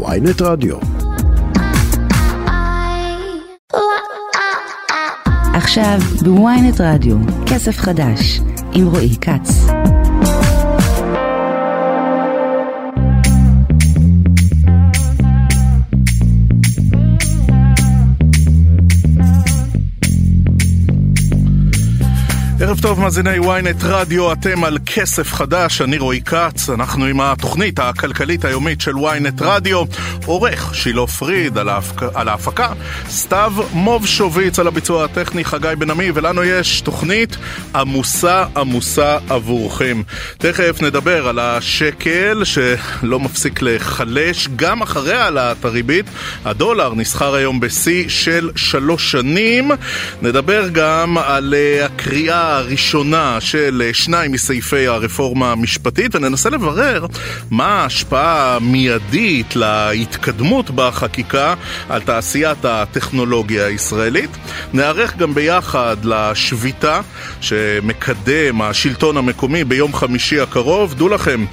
ויינט רדיו. עכשיו בוויינט רדיו, כסף חדש, עם רועי כץ. ערב טוב מאזיני ynet רדיו, אתם על כסף חדש, אני רועי כץ, אנחנו עם התוכנית הכלכלית היומית של ynet רדיו, עורך שילה פריד על, ההפק... על ההפקה, סתיו מובשוביץ על הביצוע הטכני, חגי בן עמי, ולנו יש תוכנית עמוסה עמוסה עבורכם. תכף נדבר על השקל שלא מפסיק להיחלש, גם אחרי העלאת הריבית, הדולר נסחר היום בשיא של שלוש שנים, נדבר גם על אה, הקריאה הראשונה של אה, שניים מסעיפי הרפורמה המשפטית, וננסה לברר מה ההשפעה המיידית להתקדמות בחקיקה על תעשיית הטכנולוגיה הישראלית. נערך גם ביחד לשביתה שמקדם השלטון המקומי ביום חמישי הקרוב. דעו לכם,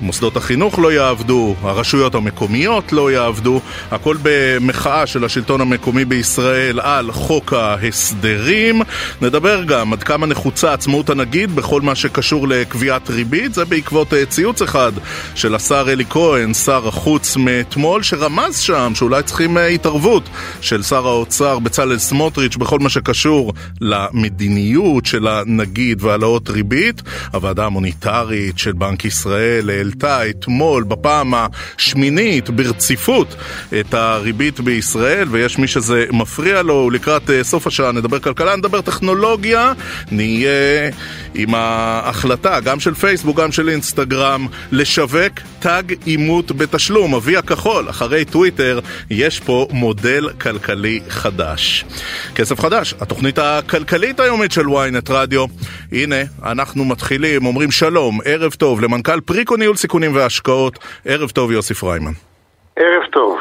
מוסדות החינוך לא יעבדו, הרשויות המקומיות לא יעבדו, הכל במחאה של השלטון המקומי בישראל על חוק ההסדרים. נדבר גם עד כמה נחוצה עצמאות הנגיד בכל מה שקשור לקביעת ריבית, זה בעקבות אה, ציוץ אחד של השר אלי כהן, שר החוץ מאתמול, שרמז שם שאולי צריכים אה, התערבות של שר האוצר בצלאל סמוטריץ' בכל מה שקשור למדיניות של הנגיד והעלאות ריבית. הוועדה המוניטרית של בנק ישראל העלתה אתמול בפעם השמינית ברציפות את הריבית בישראל, ויש מי שזה מפריע לו, לקראת אה, סוף השעה נדבר כלכלה, נדבר טכנולוגיה, נהיה עם ההחלטה, גם של פייסבוק, גם של אינסטגרם, לשווק תג אימות בתשלום, אבי הכחול, אחרי טוויטר, יש פה מודל כלכלי חדש. כסף חדש, התוכנית הכלכלית היומית של ynet רדיו. הנה, אנחנו מתחילים, אומרים שלום, ערב טוב למנכ"ל פריקו ניהול סיכונים והשקעות. ערב טוב, יוסי פריימן. ערב טוב.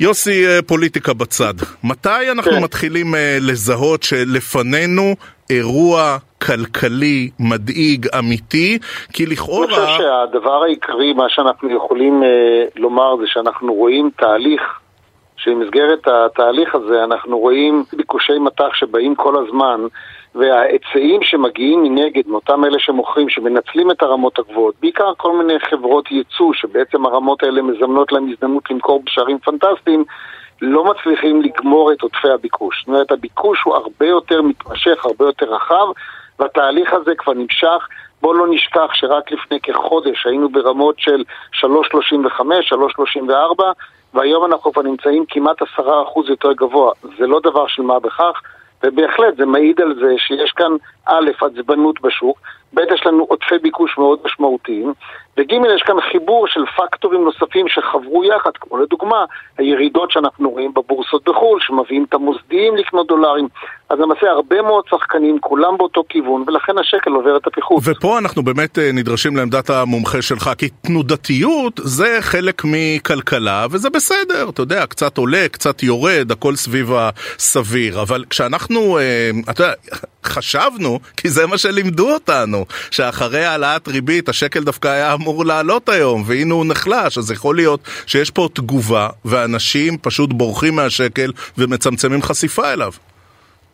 יוסי, אה, פוליטיקה בצד. מתי אנחנו כן. מתחילים אה, לזהות שלפנינו אירוע כלכלי מדאיג אמיתי? כי לכאורה... אני חושב שהדבר העיקרי, מה שאנחנו יכולים אה, לומר זה שאנחנו רואים תהליך שבמסגרת התהליך הזה אנחנו רואים ביקושי מטח שבאים כל הזמן וההיצעים שמגיעים מנגד, מאותם אלה שמוכרים, שמנצלים את הרמות הגבוהות, בעיקר כל מיני חברות ייצוא, שבעצם הרמות האלה מזמנות להם הזדמנות למכור בשערים פנטסטיים, לא מצליחים לגמור את עודפי הביקוש. זאת אומרת, הביקוש הוא הרבה יותר מתמשך, הרבה יותר רחב, והתהליך הזה כבר נמשך. בואו לא נשכח שרק לפני כחודש היינו ברמות של 3.35, 3.34, והיום אנחנו כבר נמצאים כמעט 10% יותר גבוה. זה לא דבר של מה בכך. ובהחלט זה מעיד על זה שיש כאן א', עצבנות בשוק, ב', יש לנו עודפי ביקוש מאוד משמעותיים, וג', יש כאן חיבור של פקטורים נוספים שחברו יחד, כמו לדוגמה הירידות שאנחנו רואים בבורסות בחו"ל, שמביאים את המוסדיים לקנות דולרים. אז למעשה הרבה מאוד שחקנים, כולם באותו כיוון, ולכן השקל עובר את הפיחות. ופה אנחנו באמת אה, נדרשים לעמדת המומחה שלך, כי תנודתיות זה חלק מכלכלה, וזה בסדר, אתה יודע, קצת עולה, קצת יורד, הכל סביב הסביר, אבל כשאנחנו, אה, אתה יודע, חשבנו, כי זה מה שלימדו אותנו, שאחרי העלאת ריבית השקל דווקא היה אמור לעלות היום, והנה הוא נחלש, אז יכול להיות שיש פה תגובה, ואנשים פשוט בורחים מהשקל ומצמצמים חשיפה אליו.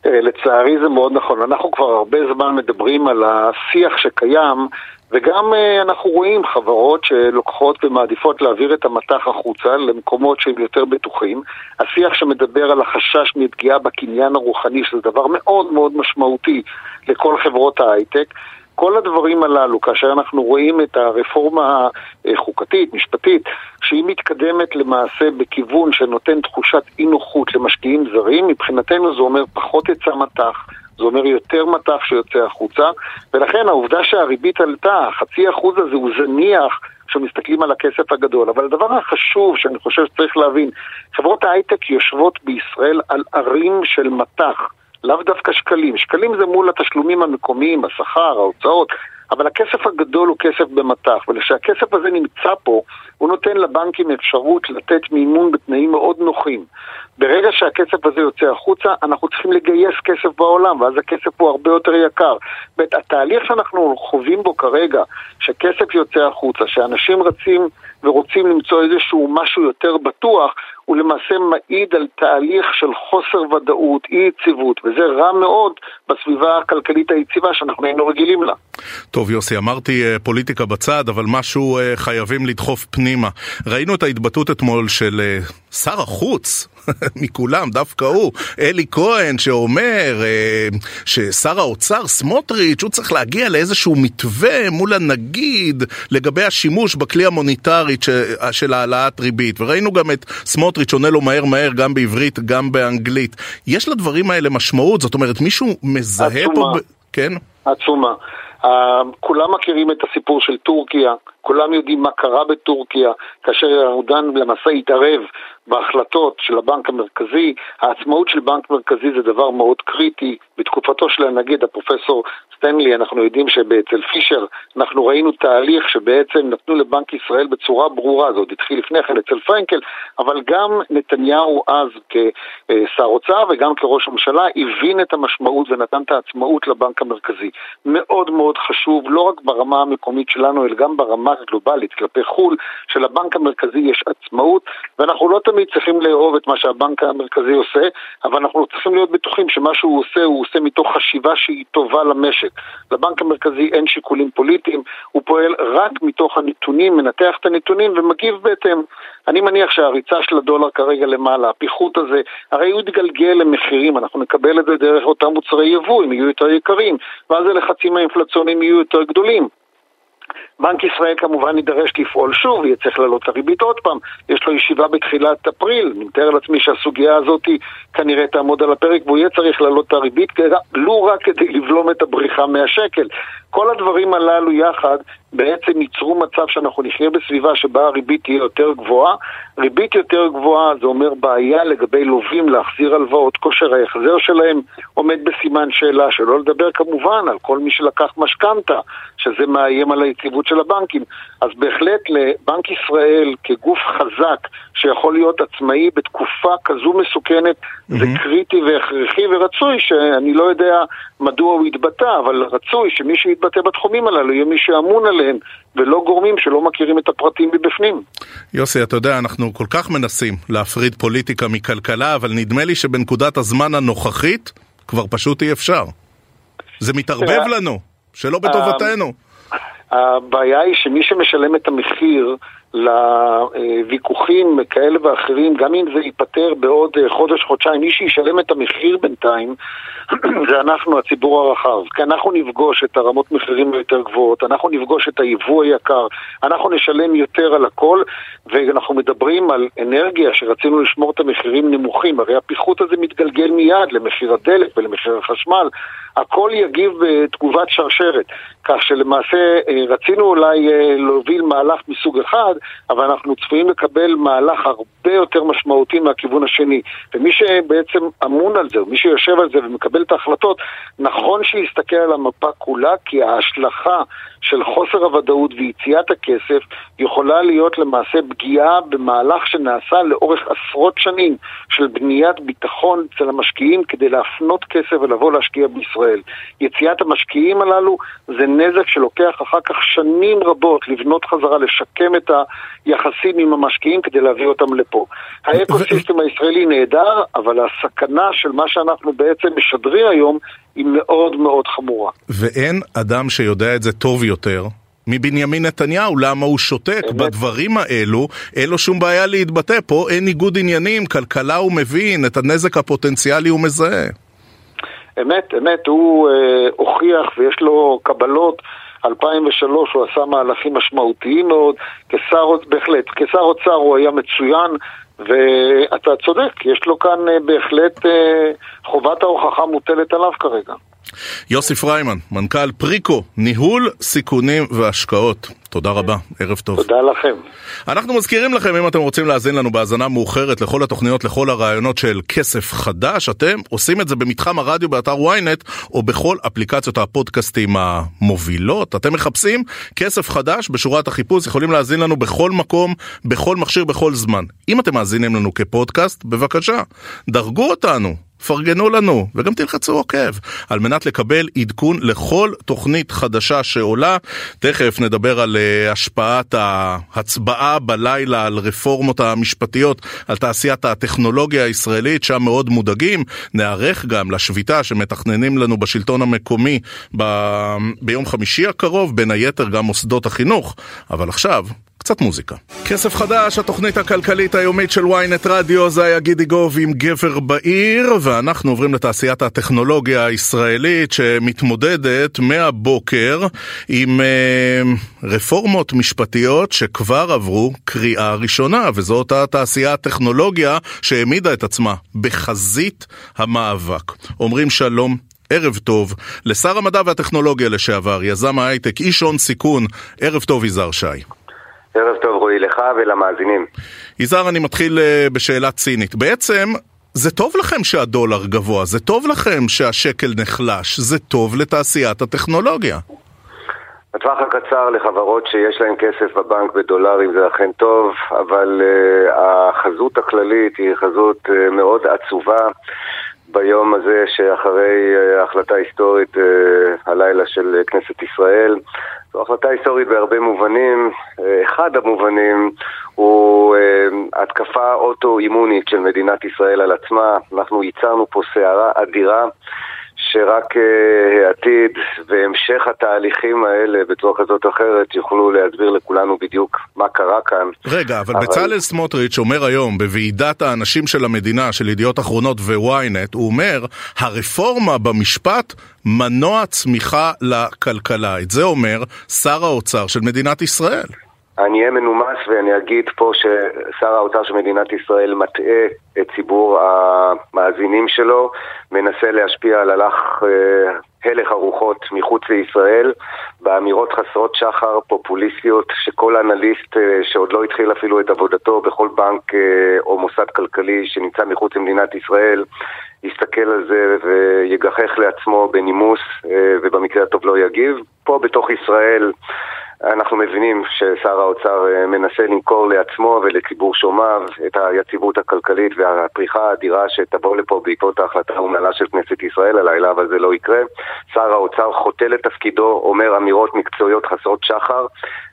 לצערי זה מאוד נכון. אנחנו כבר הרבה זמן מדברים על השיח שקיים וגם uh, אנחנו רואים חברות שלוקחות ומעדיפות להעביר את המטח החוצה למקומות שהם יותר בטוחים. השיח שמדבר על החשש מפגיעה בקניין הרוחני, שזה דבר מאוד מאוד משמעותי לכל חברות ההייטק. כל הדברים הללו, כאשר אנחנו רואים את הרפורמה החוקתית, משפטית, שהיא מתקדמת למעשה בכיוון שנותן תחושת אי נוחות למשקיעים זרים, מבחינתנו זה אומר פחות היצע מטח. זה אומר יותר מטח שיוצא החוצה, ולכן העובדה שהריבית עלתה, החצי אחוז הזה הוא זניח כשמסתכלים על הכסף הגדול. אבל הדבר החשוב שאני חושב שצריך להבין, חברות ההייטק יושבות בישראל על ערים של מטח. לאו דווקא שקלים. שקלים זה מול התשלומים המקומיים, השכר, ההוצאות, אבל הכסף הגדול הוא כסף במטח, וכשהכסף הזה נמצא פה, הוא נותן לבנקים אפשרות לתת מימון בתנאים מאוד נוחים. ברגע שהכסף הזה יוצא החוצה, אנחנו צריכים לגייס כסף בעולם, ואז הכסף הוא הרבה יותר יקר. התהליך שאנחנו חווים בו כרגע, שכסף יוצא החוצה, שאנשים רצים ורוצים למצוא איזשהו משהו יותר בטוח, הוא למעשה מעיד על תהליך של חוסר ודאות, אי יציבות, וזה רע מאוד בסביבה הכלכלית היציבה שאנחנו היינו רגילים לה. טוב יוסי, אמרתי אה, פוליטיקה בצד, אבל משהו אה, חייבים לדחוף פנימה. ראינו את ההתבטאות אתמול של אה, שר החוץ מכולם, דווקא הוא, אלי כהן, שאומר אה, ששר האוצר, סמוטריץ', הוא צריך להגיע לאיזשהו מתווה מול הנגיד לגבי השימוש בכלי המוניטרית ש, של העלאת ריבית. וראינו גם את סמוטריץ' עונה לו מהר מהר, גם בעברית, גם באנגלית. יש לדברים האלה משמעות? זאת אומרת, מישהו מזהה עצומה. פה... ב... כן? עצומה. Uh, כולם מכירים את הסיפור של טורקיה, כולם יודעים מה קרה בטורקיה כאשר ארדן למעשה התערב בהחלטות של הבנק המרכזי. העצמאות של בנק מרכזי זה דבר מאוד קריטי. בתקופתו של הנגיד, הפרופסור סטנלי, אנחנו יודעים שאצל פישר אנחנו ראינו תהליך שבעצם נתנו לבנק ישראל בצורה ברורה, זה עוד התחיל לפני כן אצל פרנקל, אבל גם נתניהו אז כשר אוצר וגם כראש הממשלה הבין את המשמעות ונתן את העצמאות לבנק המרכזי. מאוד מאוד חשוב, לא רק ברמה המקומית שלנו, אלא גם ברמה הגלובלית, כלפי חו"ל, שלבנק המרכזי יש עצמאות, ואנחנו לא תמיד צריכים לאהוב את מה שהבנק המרכזי עושה, אבל אנחנו צריכים להיות בטוחים שמה שהוא עושה, הוא עושה מתוך חשיבה שהיא טובה למשק. לבנק המרכזי אין שיקולים פוליטיים, הוא פועל רק מתוך הנתונים, מנתח את הנתונים ומגיב בהתאם. אני מניח שהריצה של הדולר כרגע למעלה, הפיחות הזה, הרי הוא יתגלגל למחירים, אנחנו נקבל את זה דרך אותם מוצרי יבוא, הם יהיו יותר יקרים, ואז הלחצים האינפלציוניים יהיו יותר גדולים. בנק ישראל כמובן יידרש לפעול שוב, יהיה צריך להעלות את הריבית עוד פעם, יש לו ישיבה בתחילת אפריל, אני מתאר לעצמי שהסוגיה הזאת כנראה תעמוד על הפרק והוא יהיה צריך להעלות את הריבית, לו רק כדי לבלום את הבריחה מהשקל. כל הדברים הללו יחד בעצם ייצרו מצב שאנחנו נחיה בסביבה שבה הריבית תהיה יותר גבוהה. ריבית יותר גבוהה זה אומר בעיה לגבי לווים להחזיר הלוואות, כושר ההחזר שלהם עומד בסימן שאלה, שלא לדבר כמובן על כל מי שלקח משכנתה, שזה מאיים על היציבות של הבנקים. אז בהחלט לבנק ישראל כגוף חזק שיכול להיות עצמאי בתקופה כזו מסוכנת mm-hmm. זה קריטי והכרחי ורצוי שאני לא יודע מדוע הוא התבטא, אבל רצוי שמי שיתבטא בתחומים הללו יהיה מי שאמון עליהם ולא גורמים שלא מכירים את הפרטים מבפנים. יוסי, אתה יודע, אנחנו כל כך מנסים להפריד פוליטיקה מכלכלה, אבל נדמה לי שבנקודת הזמן הנוכחית כבר פשוט אי אפשר. זה מתערבב לנו, שלא בטובתנו. הבעיה היא שמי שמשלם את המחיר לוויכוחים כאלה ואחרים, גם אם זה ייפתר בעוד חודש, חודשיים, מי שישלם את המחיר בינתיים זה אנחנו, הציבור הרחב. כי אנחנו נפגוש את הרמות מחירים היותר גבוהות, אנחנו נפגוש את היבוא היקר, אנחנו נשלם יותר על הכל, ואנחנו מדברים על אנרגיה שרצינו לשמור את המחירים נמוכים, הרי הפיחות הזה מתגלגל מיד למחיר הדלק ולמחיר החשמל, הכל יגיב בתגובת שרשרת, כך שלמעשה רצינו אולי להוביל מהלך מסוג אחד, אבל אנחנו צפויים לקבל מהלך הרבה יותר משמעותי מהכיוון השני. ומי שבעצם אמון על זה, מי שיושב על זה ומקבל את ההחלטות, נכון שיסתכל על המפה כולה, כי ההשלכה של חוסר הוודאות ויציאת הכסף יכולה להיות למעשה פגיעה במהלך שנעשה לאורך עשרות שנים של בניית ביטחון אצל המשקיעים כדי להפנות כסף ולבוא להשקיע בישראל. יציאת המשקיעים הללו זה נזק שלוקח אחר כך שנים רבות לבנות חזרה, לשקם את היחסים עם המשקיעים כדי להביא אותם לפה. האקוסיסטם הישראלי נהדר, אבל הסכנה של מה שאנחנו בעצם משדרים היום היא מאוד מאוד חמורה. ואין אדם שיודע את זה טוב יותר מבנימין נתניהו, למה הוא שותק אמת. בדברים האלו, אין לו שום בעיה להתבטא, פה אין ניגוד עניינים, כלכלה הוא מבין, את הנזק הפוטנציאלי הוא מזהה. אמת, אמת, הוא אה, הוכיח ויש לו קבלות. 2003 הוא עשה מהלכים משמעותיים מאוד, כשר, בהחלט, כשר אוצר הוא היה מצוין, ואתה צודק, יש לו כאן אה, בהחלט אה, חובת ההוכחה מוטלת עליו כרגע. יוסי פריימן, מנכ"ל פריקו, ניהול סיכונים והשקעות. תודה רבה, ערב טוב. תודה לכם. אנחנו מזכירים לכם, אם אתם רוצים להאזין לנו בהאזנה מאוחרת לכל התוכניות, לכל הרעיונות של כסף חדש, אתם עושים את זה במתחם הרדיו באתר ynet, או בכל אפליקציות הפודקאסטים המובילות. אתם מחפשים כסף חדש בשורת החיפוש, יכולים להאזין לנו בכל מקום, בכל מכשיר, בכל זמן. אם אתם מאזינים לנו כפודקאסט, בבקשה, דרגו אותנו. פרגנו לנו, וגם תלחצו עוקב, על מנת לקבל עדכון לכל תוכנית חדשה שעולה. תכף נדבר על uh, השפעת ההצבעה בלילה על רפורמות המשפטיות, על תעשיית הטכנולוגיה הישראלית, שם מאוד מודאגים. נערך גם לשביתה שמתכננים לנו בשלטון המקומי ב... ביום חמישי הקרוב, בין היתר גם מוסדות החינוך. אבל עכשיו, קצת מוזיקה. כסף חדש, התוכנית הכלכלית היומית של ynet רדיו, זה היה גידי גוב עם גבר בעיר, ואנחנו עוברים לתעשיית הטכנולוגיה הישראלית שמתמודדת מהבוקר עם אה, רפורמות משפטיות שכבר עברו קריאה ראשונה, וזאת התעשייה הטכנולוגיה שהעמידה את עצמה בחזית המאבק. אומרים שלום ערב טוב לשר המדע והטכנולוגיה לשעבר, יזם ההייטק, איש הון סיכון, ערב טוב יזהר שי. ערב טוב רועי לך ולמאזינים. יזהר, אני מתחיל uh, בשאלה צינית. בעצם, זה טוב לכם שהדולר גבוה, זה טוב לכם שהשקל נחלש, זה טוב לתעשיית הטכנולוגיה. בטווח הקצר לחברות שיש להן כסף בבנק בדולרים זה אכן טוב, אבל uh, החזות הכללית היא חזות uh, מאוד עצובה. ביום הזה שאחרי ההחלטה ההיסטורית הלילה של כנסת ישראל זו החלטה היסטורית בהרבה מובנים. אה, אחד המובנים הוא אה, התקפה אוטו-אימונית של מדינת ישראל על עצמה. אנחנו ייצרנו פה סערה אדירה. שרק אה, העתיד והמשך התהליכים האלה בצורה כזאת או אחרת יוכלו להסביר לכולנו בדיוק מה קרה כאן. רגע, אבל, אבל... בצלאל סמוטריץ' אומר היום בוועידת האנשים של המדינה, של ידיעות אחרונות וויינט, הוא אומר, הרפורמה במשפט מנוע צמיחה לכלכלה. את זה אומר שר האוצר של מדינת ישראל. אני אהיה מנומס ואני אגיד פה ששר האוצר של מדינת ישראל מטעה את ציבור המאזינים שלו, מנסה להשפיע על הלך אה, הלך הרוחות מחוץ לישראל באמירות חסרות שחר, פופוליסטיות, שכל אנליסט אה, שעוד לא התחיל אפילו את עבודתו בכל בנק אה, או מוסד כלכלי שנמצא מחוץ למדינת ישראל יסתכל על זה ויגחך לעצמו בנימוס ובמקרה הטוב לא יגיב. פה בתוך ישראל אנחנו מבינים ששר האוצר אה, מנסה למכור לעצמו ולציבור שומיו את היציבות הכלכלית והפריחה האדירה שתבוא לפה בעקבות ההחלטה האומללה של כנסת ישראל הלילה, אבל זה לא יקרה. שר האוצר חוטא לתפקידו, אומר אמירות מקצועיות חסרות שחר,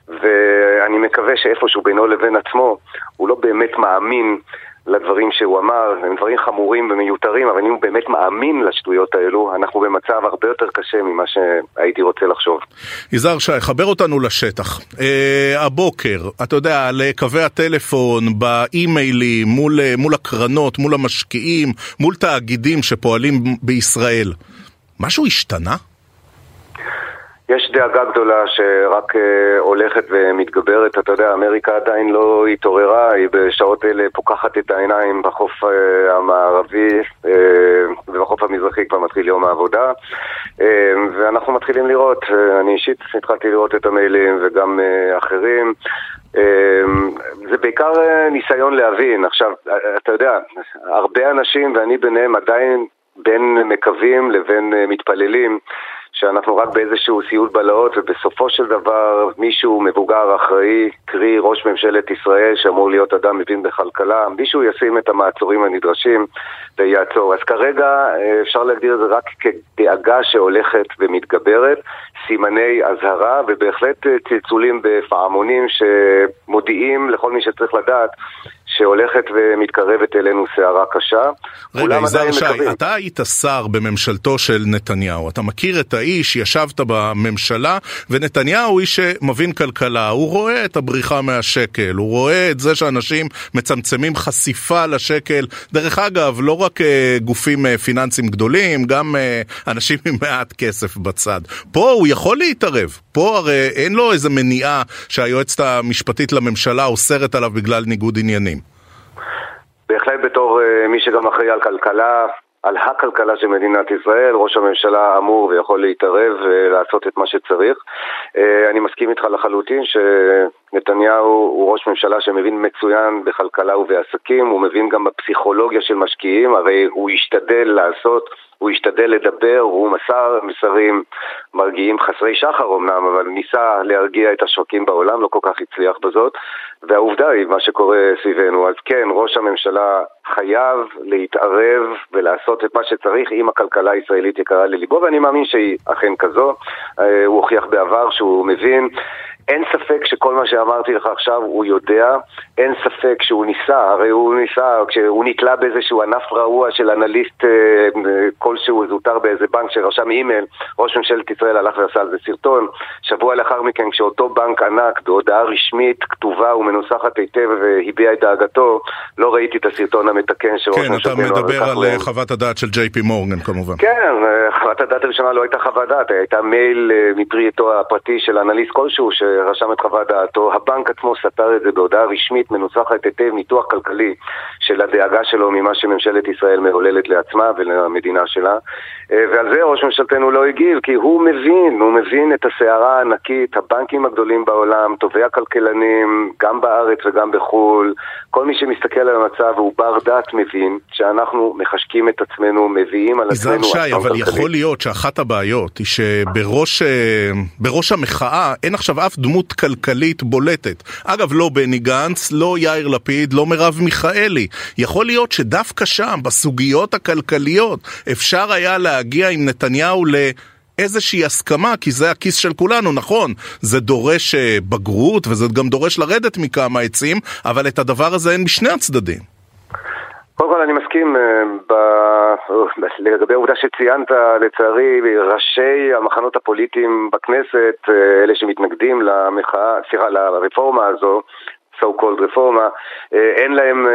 ואני מקווה שאיפשהו בינו לבין עצמו הוא לא באמת מאמין לדברים שהוא אמר, הם דברים חמורים ומיותרים, אבל אם הוא באמת מאמין לשטויות האלו, אנחנו במצב הרבה יותר קשה ממה שהייתי רוצה לחשוב. יזהר שי, חבר אותנו לשטח. אה, הבוקר, אתה יודע, על קווי הטלפון, באימיילים, מול, אה, מול הקרנות, מול המשקיעים, מול תאגידים שפועלים בישראל, משהו השתנה? יש דאגה גדולה שרק אה, הולכת ומתגברת. אתה יודע, אמריקה עדיין לא התעוררה, היא בשעות אלה פוקחת את העיניים בחוף אה, המערבי אה, ובחוף המזרחי כבר מתחיל יום העבודה. ואנחנו מתחילים לראות, אני אישית התחלתי לראות את המיילים וגם אחרים. זה בעיקר ניסיון להבין. עכשיו, אתה יודע, הרבה אנשים, ואני ביניהם, עדיין בין מקווים לבין מתפללים. שאנחנו רק באיזשהו סיוט בלהות ובסופו של דבר מישהו מבוגר אחראי, קרי ראש ממשלת ישראל שאמור להיות אדם מבין בכלכלה, מישהו ישים את המעצורים הנדרשים ויעצור. אז כרגע אה, אפשר להגדיר את זה רק כדאגה שהולכת ומתגברת, סימני אזהרה ובהחלט אה, צלצולים בפעמונים שמודיעים לכל מי שצריך לדעת שהולכת ומתקרבת אלינו סערה קשה. רגע, יזהר שי, אתה היית שר בממשלתו של נתניהו, אתה מכיר את האיש, ישבת בממשלה, ונתניהו הוא איש שמבין כלכלה, הוא רואה את הבריחה מהשקל, הוא רואה את זה שאנשים מצמצמים חשיפה לשקל, דרך אגב, לא רק uh, גופים uh, פיננסיים גדולים, גם uh, אנשים עם מעט כסף בצד. פה הוא יכול להתערב, פה הרי אין לו איזה מניעה שהיועצת המשפטית לממשלה אוסרת עליו בגלל ניגוד עניינים. בהחלט בתור uh, מי שגם אחראי על כלכלה, על הכלכלה של מדינת ישראל, ראש הממשלה אמור ויכול להתערב ולעשות את מה שצריך. Uh, אני מסכים איתך לחלוטין שנתניהו הוא ראש ממשלה שמבין מצוין בכלכלה ובעסקים, הוא מבין גם בפסיכולוגיה של משקיעים, הרי הוא ישתדל לעשות הוא השתדל לדבר, הוא מסר מסרים מרגיעים חסרי שחר אמנם, אבל ניסה להרגיע את השווקים בעולם, לא כל כך הצליח בזאת, והעובדה היא מה שקורה סביבנו. אז כן, ראש הממשלה חייב להתערב ולעשות את מה שצריך אם הכלכלה הישראלית יקרה לליבו, ואני מאמין שהיא אכן כזו. אה, הוא הוכיח בעבר שהוא מבין אין ספק שכל מה שאמרתי לך עכשיו הוא יודע, אין ספק שהוא ניסה, הרי הוא ניסה, כשהוא נתלה באיזשהו ענף רעוע של אנליסט אה, כלשהו זוטר באיזה בנק שרשם אימייל, ראש ממשלת ישראל הלך ועשה על זה סרטון, שבוע לאחר מכן כשאותו בנק ענק בהודעה רשמית, כתובה ומנוסחת היטב והביע את דאגתו, לא ראיתי את הסרטון המתקן שראש כן, אתה מדבר על לא... חוות הדעת של ג'יי פי מורגן כמובן. כן, חוות הדעת הראשונה לא הייתה חוות דעת, הייתה מייל מפרי עטו הפרטי של אנליסט כלשהו, ש... רשם את חוות דעתו, הבנק עצמו סתר את זה בהודעה רשמית מנוסחת היטב, ניתוח כלכלי של הדאגה שלו ממה שממשלת ישראל מעוללת לעצמה ולמדינה שלה. אה, ועל זה ראש ממשלתנו לא הגיב, כי הוא מבין, הוא מבין את הסערה הענקית, הבנקים הגדולים בעולם, טובי הכלכלנים, גם בארץ וגם בחו"ל, כל מי שמסתכל על המצב והוא בר דעת מבין שאנחנו מחשקים את עצמנו, מביאים על עצמנו... יזהר שי, אבל יכול להיות שאחת הבעיות היא שבראש אה, המחאה אין עכשיו אף דמות כלכלית בולטת. אגב, לא בני גנץ, לא יאיר לפיד, לא מרב מיכאלי. יכול להיות שדווקא שם, בסוגיות הכלכליות, אפשר היה להגיע עם נתניהו ל... איזושהי הסכמה, כי זה הכיס של כולנו, נכון, זה דורש אה, בגרות וזה גם דורש לרדת מכמה עצים, אבל את הדבר הזה אין בשני הצדדים. קודם כל אני מסכים אה, ב... לגבי העובדה שציינת, לצערי, ראשי המחנות הפוליטיים בכנסת, אה, אלה שמתנגדים למחאה, סליחה, לרפורמה הזו, so called רפורמה, אה, אין להם אה,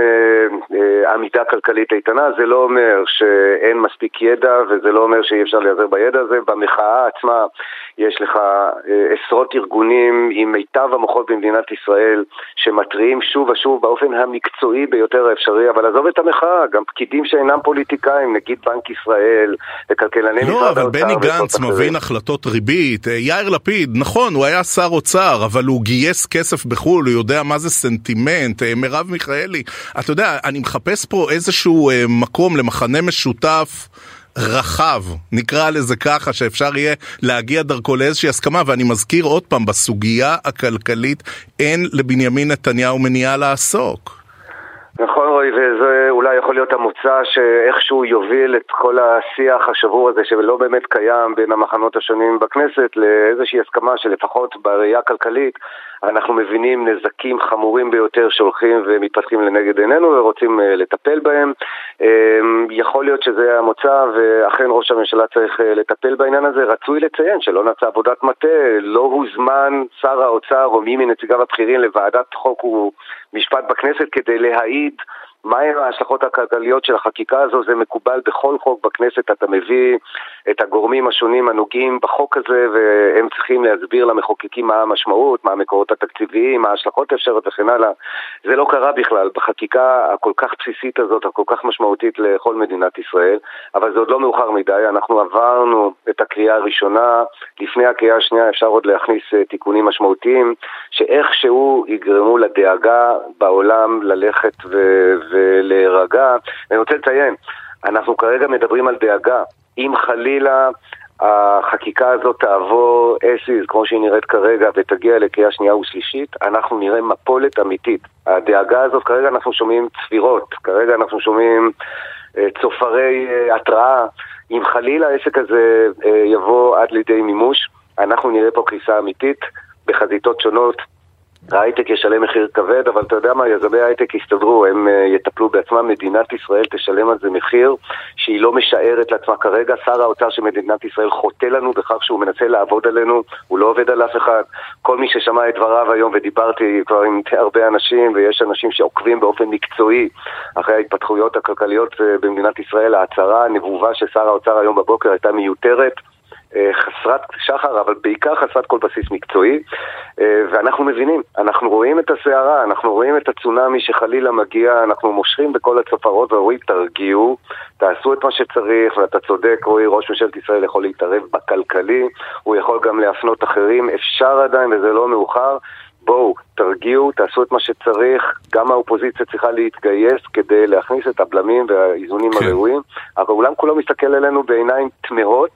אה, עמידה כלכלית איתנה, זה לא אומר שאין מספיק ידע וזה לא אומר שאי אפשר להיעזר בידע הזה. במחאה עצמה יש לך עשרות ארגונים עם מיטב המוחות במדינת ישראל שמתריעים שוב ושוב באופן המקצועי ביותר האפשרי, אבל עזוב את המחאה, גם פקידים שאינם פוליטיקאים, נגיד בנק ישראל וכלכלני לא, משרד האוצר. לא, אבל בני גנץ מבין החלטות ריבית, יאיר לפיד, נכון, הוא היה שר אוצר, אבל הוא גייס כסף בחו"ל, הוא יודע מה זה איזה סנטימנט, אה, מרב מיכאלי, אתה יודע, אני מחפש פה איזשהו אה, מקום למחנה משותף. רחב, נקרא לזה ככה, שאפשר יהיה להגיע דרכו לאיזושהי הסכמה, ואני מזכיר עוד פעם, בסוגיה הכלכלית אין לבנימין נתניהו מניעה לעסוק. נכון רועי, וזה אולי יכול להיות המוצא שאיכשהו יוביל את כל השיח השבור הזה שלא באמת קיים בין המחנות השונים בכנסת לאיזושהי הסכמה שלפחות בראייה הכלכלית אנחנו מבינים נזקים חמורים ביותר שהולכים ומתפתחים לנגד עינינו ורוצים אה, לטפל בהם. אמ, יכול להיות שזה המוצא ואכן ראש הממשלה צריך אה, לטפל בעניין הזה. רצוי לציין שלא נעשה עבודת מטה, לא הוזמן שר האוצר או מי מנציגיו הבכירים לוועדת חוק ומשפט בכנסת כדי להעיד מהם ההשלכות הכלכליות של החקיקה הזו, זה מקובל בכל חוק בכנסת, אתה מביא את הגורמים השונים הנוגעים בחוק הזה והם צריכים להסביר למחוקקים מה המשמעות, מה המקורות התקציביים, מה ההשלכות האפשרות וכן הלאה. זה לא קרה בכלל. בחקיקה הכל כך בסיסית הזאת, הכל כך משמעותית לכל מדינת ישראל, אבל זה עוד לא מאוחר מדי, אנחנו עברנו את הקריאה הראשונה, לפני הקריאה השנייה אפשר עוד להכניס אה, תיקונים משמעותיים שאיכשהו יגרמו לדאגה בעולם ללכת ו... ולהירגע. אני רוצה לציין, אנחנו כרגע מדברים על דאגה. אם חלילה החקיקה הזאת תעבור is, כמו שהיא נראית כרגע, ותגיע לקריאה שנייה ושלישית, אנחנו נראה מפולת אמיתית. הדאגה הזאת, כרגע אנחנו שומעים צפירות, כרגע אנחנו שומעים אה, צופרי אה, התראה. אם חלילה העסק הזה אה, יבוא עד לידי מימוש, אנחנו נראה פה קריסה אמיתית בחזיתות שונות. ההייטק ישלם מחיר כבד, אבל אתה יודע מה, יזמי ההייטק יסתדרו, הם uh, יטפלו בעצמם, מדינת ישראל תשלם על זה מחיר שהיא לא משערת לעצמה כרגע. שר האוצר של מדינת ישראל חוטא לנו בכך שהוא מנסה לעבוד עלינו, הוא לא עובד על אף אחד. כל מי ששמע את דבריו היום, ודיברתי כבר עם הרבה אנשים, ויש אנשים שעוקבים באופן מקצועי אחרי ההתפתחויות הכלכליות uh, במדינת ישראל, ההצהרה הנבובה של שר האוצר היום בבוקר הייתה מיותרת. אה, חסרת שחר, אבל בעיקר חסרת כל בסיס מקצועי, אה, ואנחנו מבינים, אנחנו רואים את הסערה, אנחנו רואים את הצונאמי שחלילה מגיע, אנחנו מושכים בכל הצפרות ואומרים תרגיעו, תעשו את מה שצריך, ואתה צודק, רועי, ראש ממשלת ישראל יכול להתערב בכלכלי, הוא יכול גם להפנות אחרים, אפשר עדיין וזה לא מאוחר. בואו, תרגיעו, תעשו את מה שצריך, גם האופוזיציה צריכה להתגייס כדי להכניס את הבלמים והאיזונים כן. הראויים, אבל אולם כולו מסתכל עלינו בעיניים תמהות,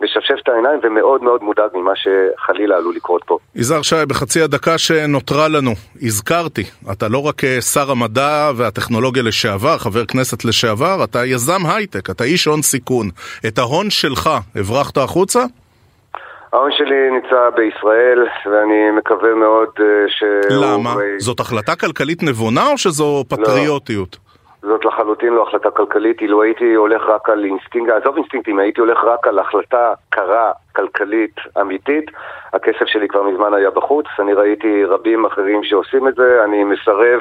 משפשף את העיניים ומאוד מאוד מודאג ממה שחלילה עלול לקרות פה. יזהר שי, בחצי הדקה שנותרה לנו, הזכרתי, אתה לא רק אה, שר המדע והטכנולוגיה לשעבר, חבר כנסת לשעבר, אתה יזם הייטק, אתה איש הון סיכון. את ההון שלך הברחת החוצה? ההון שלי נמצא בישראל, ואני מקווה מאוד אה, שהוא... למה? זאת החלטה כלכלית נבונה או שזו פטריוטיות? זאת לחלוטין לא החלטה כלכלית, אילו הייתי הולך רק על אינסטינקט, עזוב אינסטינקטים, הייתי הולך רק על החלטה קרה, כלכלית, אמיתית, הכסף שלי כבר מזמן היה בחוץ, אני ראיתי רבים אחרים שעושים את זה, אני מסרב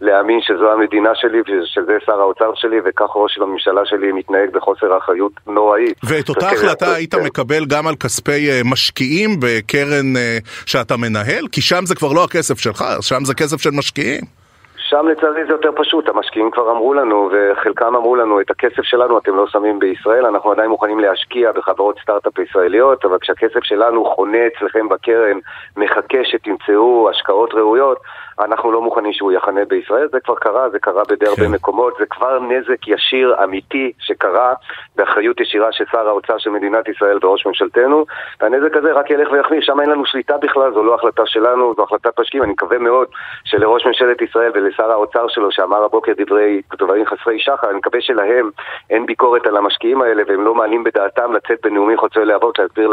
להאמין שזו המדינה שלי ושזה שר האוצר שלי וכך ראש הממשלה שלי מתנהג בחוסר אחריות נוראית. ואת אותה החלטה כן. היית מקבל גם על כספי אה, משקיעים בקרן אה, שאתה מנהל? כי שם זה כבר לא הכסף שלך, שם זה כסף של משקיעים. שם לצערי זה יותר פשוט, המשקיעים כבר אמרו לנו, וחלקם אמרו לנו, את הכסף שלנו אתם לא שמים בישראל, אנחנו עדיין מוכנים להשקיע בחברות סטארט-אפ ישראליות, אבל כשהכסף שלנו חונה אצלכם בקרן, מחכה שתמצאו השקעות ראויות, אנחנו לא מוכנים שהוא יחנה בישראל, זה כבר קרה, זה קרה בדי הרבה כן. מקומות, זה כבר נזק ישיר אמיתי שקרה באחריות ישירה של שר האוצר של מדינת ישראל וראש ממשלתנו, והנזק הזה רק ילך ויחמיר, שם אין לנו שליטה בכלל, זו לא החלטה שלנו, זו החלטת משקיעים, אני מקווה מאוד שלראש ממשלת ישראל ולשר האוצר שלו שאמר הבוקר דברי דברים חסרי שחר, אני מקווה שלהם אין ביקורת על המשקיעים האלה והם לא מעלים בדעתם לצאת בנאומים חוצי להבות להסביר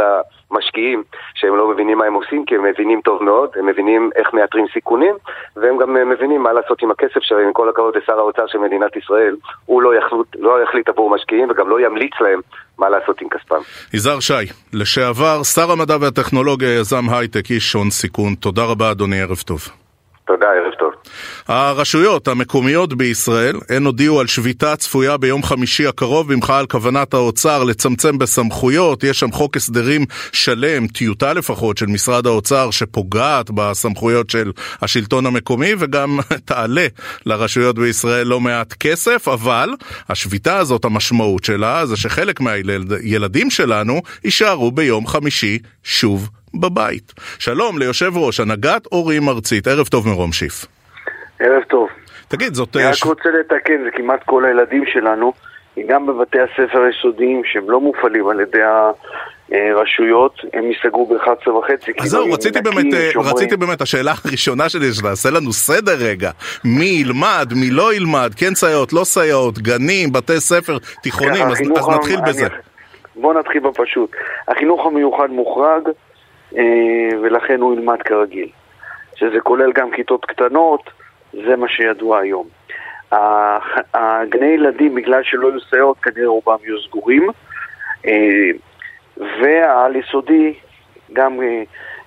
למשקיעים שהם לא מבינים מה הם עושים כי הם מבינים טוב מאוד, הם מבינים איך מאתרים סיכונים והם גם אה, מבינים מה לעשות עם הכסף שלהם, עם כל הכבוד לשר האוצר של מדינת ישראל, הוא לא יחליט, לא יחליט עבור משקיעים וגם לא ימליץ להם מה לעשות עם כספם. יזהר שי, לשעבר שר המדע והטכנולוגיה, יזם הייטק, איש הון סיכון. תודה רבה אדוני, ערב טוב. תודה, ערב טוב. הרשויות המקומיות בישראל, הן הודיעו על שביתה צפויה ביום חמישי הקרוב במחאה על כוונת האוצר לצמצם בסמכויות. יש שם חוק הסדרים שלם, טיוטה לפחות, של משרד האוצר שפוגעת בסמכויות של השלטון המקומי וגם תעלה לרשויות בישראל לא מעט כסף, אבל השביתה הזאת, המשמעות שלה זה שחלק מהילדים שלנו יישארו ביום חמישי שוב בבית. שלום ליושב ראש הנהגת הורים ארצית, ערב טוב מרום שיף. ערב טוב. תגיד, זאת... אני אה, רק ש- רוצה לתקן, זה כמעט כל הילדים שלנו, גם בבתי הספר היסודיים שהם לא מופעלים על ידי הרשויות, הם ייסגרו ב-11 וחצי. אז זהו, רציתי באמת, אה, רציתי באמת, השאלה הראשונה שלי, שנעשה לנו סדר רגע. מי ילמד, מי לא ילמד, כן סייעות, לא סייעות, גנים, בתי ספר, תיכונים, אז אז נתחיל בזה. בוא נתחיל בפשוט. החינוך המיוחד מוחרג, ולכן הוא ילמד כרגיל. שזה כולל גם כיתות קטנות, זה מה שידוע היום. הגני ילדים, בגלל שלא יהיו סייעות, כנראה רובם יהיו סגורים. אה, והעל יסודי, גם אה,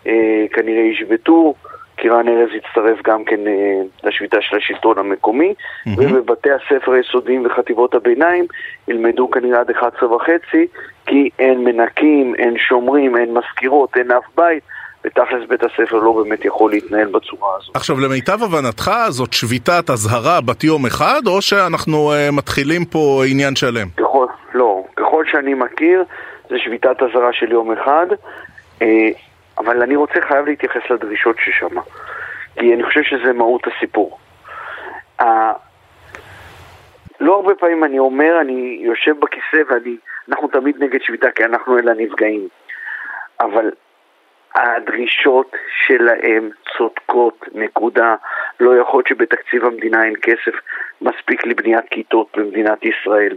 אה, כנראה ישבתו, כי רן ארז יצטרף גם כן אה, לשביתה של השלטון המקומי, ובבתי הספר היסודיים וחטיבות הביניים ילמדו כנראה עד 11 וחצי, כי אין מנקים, אין שומרים, אין מזכירות, אין אף בית, ותכלס בית הספר לא באמת יכול להתנהל בצורה הזאת. עכשיו, למיטב הבנתך, זאת שביתת אזהרה בת יום אחד, או שאנחנו uh, מתחילים פה עניין שלם? ככל, לא, ככל שאני מכיר, זה שביתת אזהרה של יום אחד, אה, אבל אני רוצה, חייב להתייחס לדרישות ששם, כי אני חושב שזה מהות הסיפור. ה- לא הרבה פעמים אני אומר, אני יושב בכיסא ואנחנו תמיד נגד שביתה כי אנחנו אלה הנפגעים, אבל הדרישות שלהם צודקות, נקודה. לא יכול להיות שבתקציב המדינה אין כסף מספיק לבניית כיתות במדינת ישראל.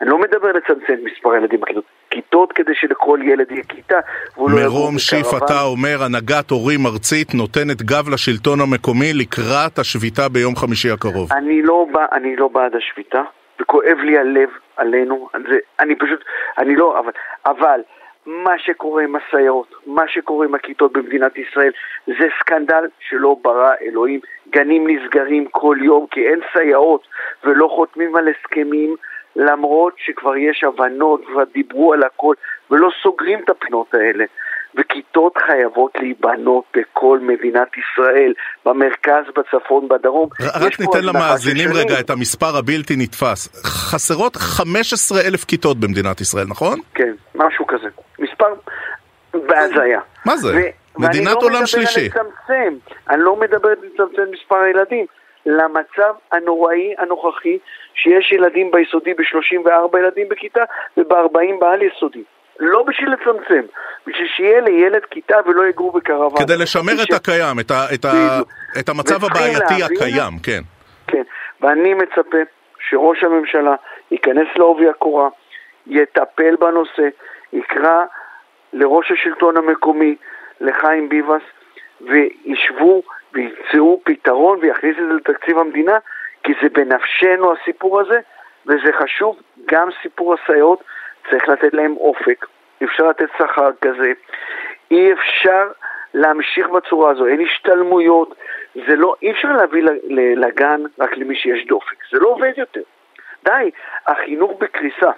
אני לא מדבר לצמצם מספר הילדים בכיתות, כיתות כדי שלכל ילד יהיה כיתה לא מרום שיף. אתה אומר, הנהגת הורים ארצית נותנת גב לשלטון המקומי לקראת השביתה ביום חמישי הקרוב. אני לא, בא, אני לא בעד השביתה, וכואב לי הלב עלינו, זה, אני פשוט, אני לא, אבל, אבל מה שקורה עם הסייעות, מה שקורה עם הכיתות במדינת ישראל, זה סקנדל שלא ברא אלוהים. גנים נסגרים כל יום כי אין סייעות ולא חותמים על הסכמים, למרות שכבר יש הבנות, כבר דיברו על הכל, ולא סוגרים את הפינות האלה. וכיתות חייבות להיבנות בכל מדינת ישראל, במרכז, בצפון, בדרום. רק ניתן למאזינים. רגע את המספר הבלתי נתפס. חסרות 15 אלף כיתות במדינת ישראל, נכון? כן, משהו כזה. מספר בהזיה. מה זה? מדינת לא עולם שלישי. לצמצם, אני לא מדבר על לצמצם מספר הילדים. למצב הנוראי הנוכחי שיש ילדים ביסודי ב-34 ילדים בכיתה וב-40 בעל יסודי. לא בשביל לצמצם, בשביל שיהיה לילד כיתה ולא יגרו בקרוון. כדי לשמר בשביל... את הקיים, את, ה, את, ה, את המצב הבעייתי להבין, הקיים, כן. כן, ואני מצפה שראש הממשלה ייכנס לעובי הקורה, יטפל בנושא, יקרא לראש השלטון המקומי, לחיים ביבס, וישבו וימצאו פתרון ויכניס את זה לתקציב המדינה, כי זה בנפשנו הסיפור הזה, וזה חשוב, גם סיפור הסייעות, צריך לתת להם אופק, אי אפשר לתת שכר כזה, אי אפשר להמשיך בצורה הזו, אין השתלמויות, זה לא, אי אפשר להביא לגן רק למי שיש דופק, זה לא עובד יותר. די, החינוך בקריסה.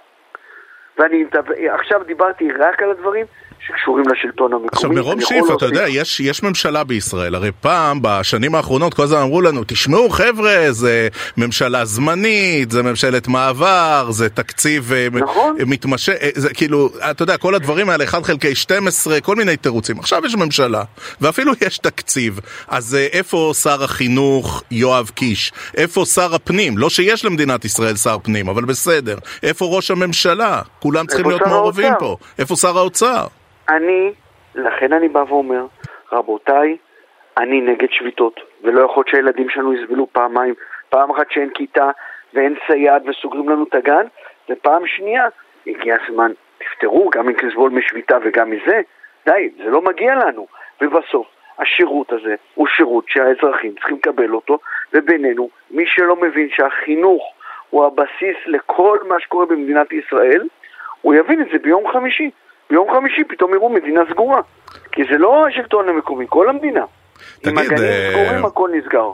ואני עכשיו דיברתי רק על הדברים שקשורים לשלטון המקומי. עכשיו מרום שיף, אתה יודע, יש, יש ממשלה בישראל, הרי פעם, בשנים האחרונות, כל הזמן אמרו לנו, תשמעו חבר'ה, זה ממשלה זמנית, זה ממשלת מעבר, זה תקציב אה, נכון. מתמשך, אה, זה כאילו, אתה יודע, כל הדברים האלה, 1 חלקי 12, כל מיני תירוצים. עכשיו יש ממשלה, ואפילו יש תקציב, אז אה, איפה שר החינוך יואב קיש? איפה שר הפנים? לא שיש למדינת ישראל שר פנים, אבל בסדר. איפה ראש הממשלה? כולם צריכים להיות מעורבים פה. איפה שר האוצר? אני, לכן אני בא ואומר, רבותיי, אני נגד שביתות, ולא יכול להיות שהילדים שלנו יסבלו פעמיים, פעם אחת שאין כיתה ואין סייעת וסוגרים לנו את הגן, ופעם שנייה, הגיע הזמן, תפתרו גם אם תסבול משביתה וגם מזה, די, זה לא מגיע לנו. ובסוף, השירות הזה הוא שירות שהאזרחים צריכים לקבל אותו, ובינינו, מי שלא מבין שהחינוך הוא הבסיס לכל מה שקורה במדינת ישראל, הוא יבין את זה ביום חמישי. ביום חמישי פתאום יראו מדינה סגורה. כי זה לא השלטון המקומי, כל המדינה. תגיד, עם הגנים אה... סגורים הכל נסגר.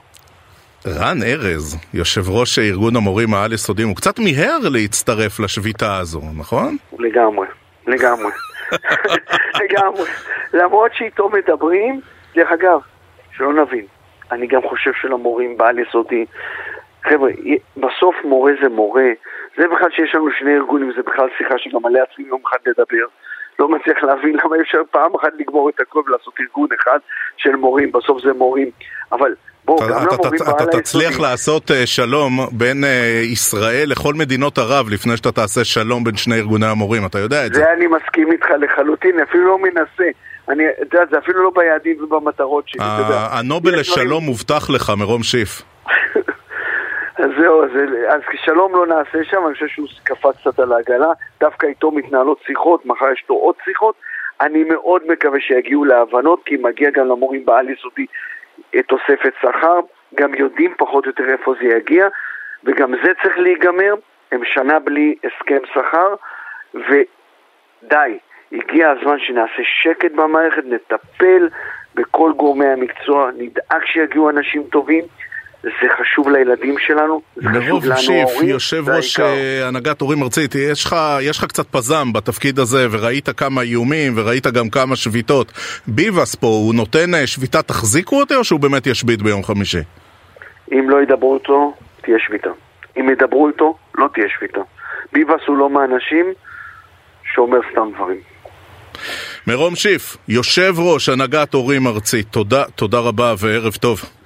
רן ארז, יושב ראש ארגון המורים העל-יסודיים, הוא קצת מיהר להצטרף לשביתה הזו, נכון? לגמרי, לגמרי. לגמרי. למרות שאיתו מדברים, דרך אגב, שלא נבין, אני גם חושב שלמורים בעל-יסודי, חבר'ה, בסוף מורה זה מורה. זה בכלל שיש לנו שני ארגונים, זה בכלל שיחה שגם עליה צריכים יום אחד לדבר. לא מצליח להבין למה אפשר פעם אחת לגמור את הכל ולעשות ארגון אחד של מורים, בסוף זה מורים. אבל בואו, גם למורים בעל היסודי... אתה תצליח לעשות uh, שלום בין uh, ישראל לכל מדינות ערב לפני שאתה תעשה שלום בין שני ארגוני המורים, אתה יודע את זה. זה אני מסכים איתך לחלוטין, אפילו לא מנסה. אני, אתה יודע, זה אפילו לא ביעדים ובמטרות שלי, אתה יודע. הנובל לשלום מובטח לך מרום שיף. אז זהו, אז, אז שלום לא נעשה שם, אני חושב שהוא קפץ קצת על העגלה, דווקא איתו מתנהלות שיחות, מחר יש לו עוד שיחות. אני מאוד מקווה שיגיעו להבנות, כי מגיע גם למורים בעל יסודי תוספת שכר, גם יודעים פחות או יותר איפה זה יגיע, וגם זה צריך להיגמר, הם שנה בלי הסכם שכר, ודי, הגיע הזמן שנעשה שקט במערכת, נטפל בכל גורמי המקצוע, נדאג שיגיעו אנשים טובים. זה חשוב לילדים שלנו, זה חשוב לנו שיף, ההורים. יושב ראש אה, הנהגת הורים ארצית, יש לך, יש לך קצת פזם בתפקיד הזה, וראית כמה איומים, וראית גם כמה שביתות. ביבס פה, הוא נותן אה, שביתה תחזיקו אותי, או שהוא באמת ישבית ביום חמישי? אם לא ידברו איתו, תהיה שביתה. אם ידברו איתו, לא תהיה שביתה. ביבס הוא לא מהאנשים שאומר סתם דברים. מרום שיף, יושב ראש הנהגת הורים ארצית, תודה, תודה רבה וערב טוב.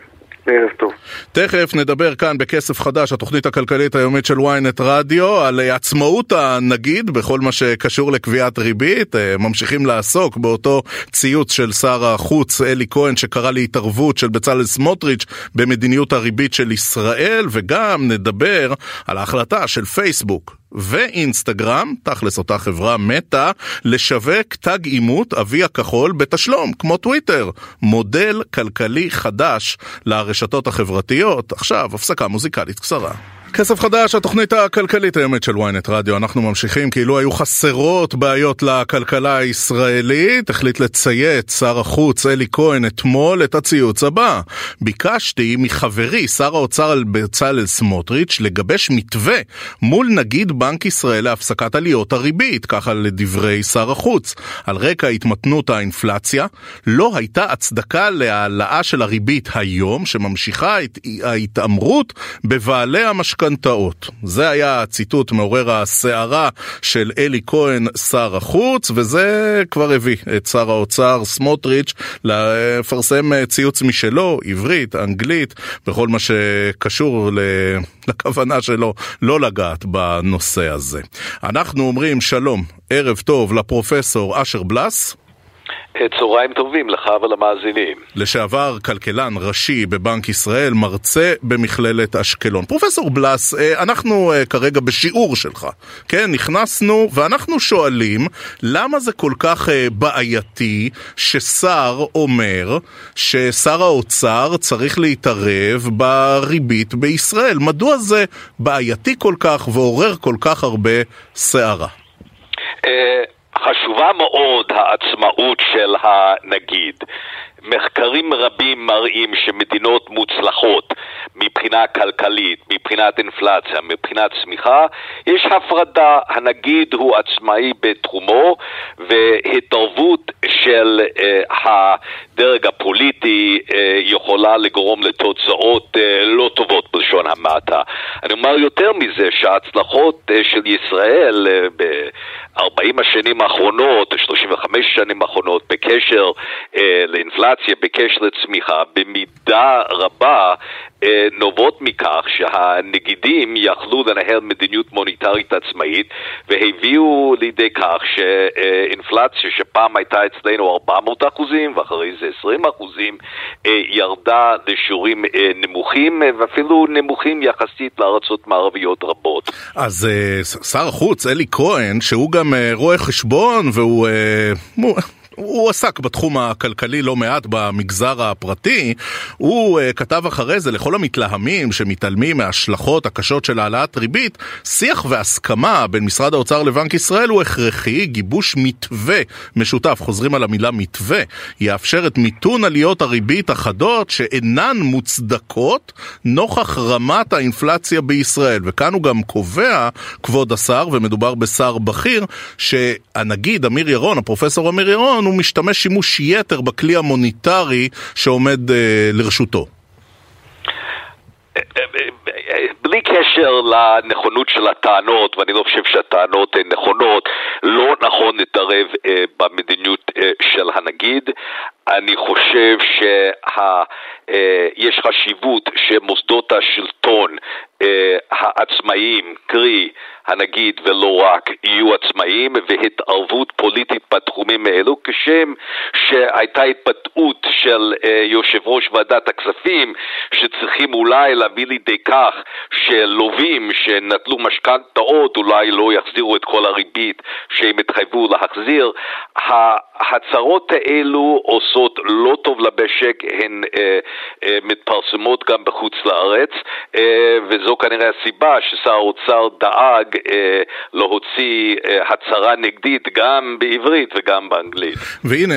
ערב טוב. תכף נדבר כאן בכסף חדש, התוכנית הכלכלית היומית של ynet רדיו, על עצמאות הנגיד בכל מה שקשור לקביעת ריבית. אה, ממשיכים לעסוק באותו ציוץ של שר החוץ אלי כהן שקרא להתערבות של בצלאל סמוטריץ' במדיניות הריבית של ישראל, וגם נדבר על ההחלטה של פייסבוק ואינסטגרם, תכלס אותה חברה מתה, לשווק תג אימות אבי הכחול בתשלום, כמו טוויטר. מודל כלכלי חדש לרשתות החברתיות. עכשיו, הפסקה מוזיקלית קצרה. כסף חדש, התוכנית הכלכלית היומית של ynet רדיו. אנחנו ממשיכים כאילו היו חסרות בעיות לכלכלה הישראלית. החליט לצייץ שר החוץ אלי כהן אתמול את הציוץ הבא. ביקשתי מחברי שר האוצר בצלאל סמוטריץ' לגבש מתווה מול נגיד בנק ישראל להפסקת עליות הריבית, ככה לדברי שר החוץ. על רקע התמתנות האינפלציה, לא הייתה הצדקה להעלאה של הריבית היום, שממשיכה את ההתעמרות בבעלי המשכנתאות. המשכנתאות. זה היה הציטוט מעורר הסערה של אלי כהן, שר החוץ, וזה כבר הביא את שר האוצר סמוטריץ' לפרסם ציוץ משלו, עברית, אנגלית, בכל מה שקשור לכוונה שלו לא לגעת בנושא הזה. אנחנו אומרים שלום, ערב טוב לפרופסור אשר בלס. צהריים טובים לך ולמאזינים. לשעבר כלכלן ראשי בבנק ישראל, מרצה במכללת אשקלון. פרופסור בלס, אה, אנחנו אה, כרגע בשיעור שלך, כן? נכנסנו ואנחנו שואלים למה זה כל כך אה, בעייתי ששר אומר ששר האוצר צריך להתערב בריבית בישראל. מדוע זה בעייתי כל כך ועורר כל כך הרבה סערה? חשובה מאוד העצמאות של הנגיד. מחקרים רבים מראים שמדינות מוצלחות מבחינה כלכלית, מבחינת אינפלציה, מבחינת צמיחה, יש הפרדה. הנגיד הוא עצמאי בתחומו והתערבות של uh, הדרג הפוליטי uh, יכולה לגרום לתוצאות uh, לא טובות בלשון המעטה. אני אומר יותר מזה שההצלחות uh, של ישראל uh, ב-40 השנים האחרונות, 35 השנים האחרונות, בקשר uh, לאינפלציה אינפלציה בקשר לצמיחה במידה רבה אה, נובעות מכך שהנגידים יכלו לנהל מדיניות מוניטרית עצמאית והביאו לידי כך שאינפלציה שפעם הייתה אצלנו 400 אחוזים ואחרי זה 20 אחוזים אה, ירדה לשיעורים אה, נמוכים ואפילו נמוכים יחסית לארצות מערביות רבות. אז שר החוץ אלי כהן שהוא גם רואה חשבון והוא... הוא עסק בתחום הכלכלי לא מעט במגזר הפרטי, הוא uh, כתב אחרי זה לכל המתלהמים שמתעלמים מההשלכות הקשות של העלאת ריבית, שיח והסכמה בין משרד האוצר לבנק ישראל הוא הכרחי, גיבוש מתווה משותף, חוזרים על המילה מתווה, יאפשר את מיתון עליות הריבית החדות שאינן מוצדקות נוכח רמת האינפלציה בישראל. וכאן הוא גם קובע, כבוד השר, ומדובר בשר בכיר, שהנגיד אמיר ירון, הפרופסור אמיר ירון, הוא משתמש שימוש יתר בכלי המוניטרי שעומד אה, לרשותו. בלי קשר לנכונות של הטענות, ואני לא חושב שהטענות הן נכונות, לא נכון להתערב אה, במדיניות אה, של הנגיד. אני חושב שיש אה, חשיבות שמוסדות השלטון אה, העצמאיים, קרי הנגיד ולא רק, יהיו עצמאיים והתערבות פוליטית בתחומים האלו, כשם שהייתה התבטאות של אה, יושב ראש ועדת הכספים שצריכים אולי להביא לידי כך שלווים שנטלו משכנתאות אולי לא יחזירו את כל הריבית שהם התחייבו להחזיר. ההצהרות האלו עושות לא טוב למשק, הן אה, אה, מתפרסמות גם בחוץ לארץ, אה, וזו כנראה הסיבה ששר האוצר דאג אה, להוציא אה, הצהרה נגדית גם בעברית וגם באנגלית. והנה,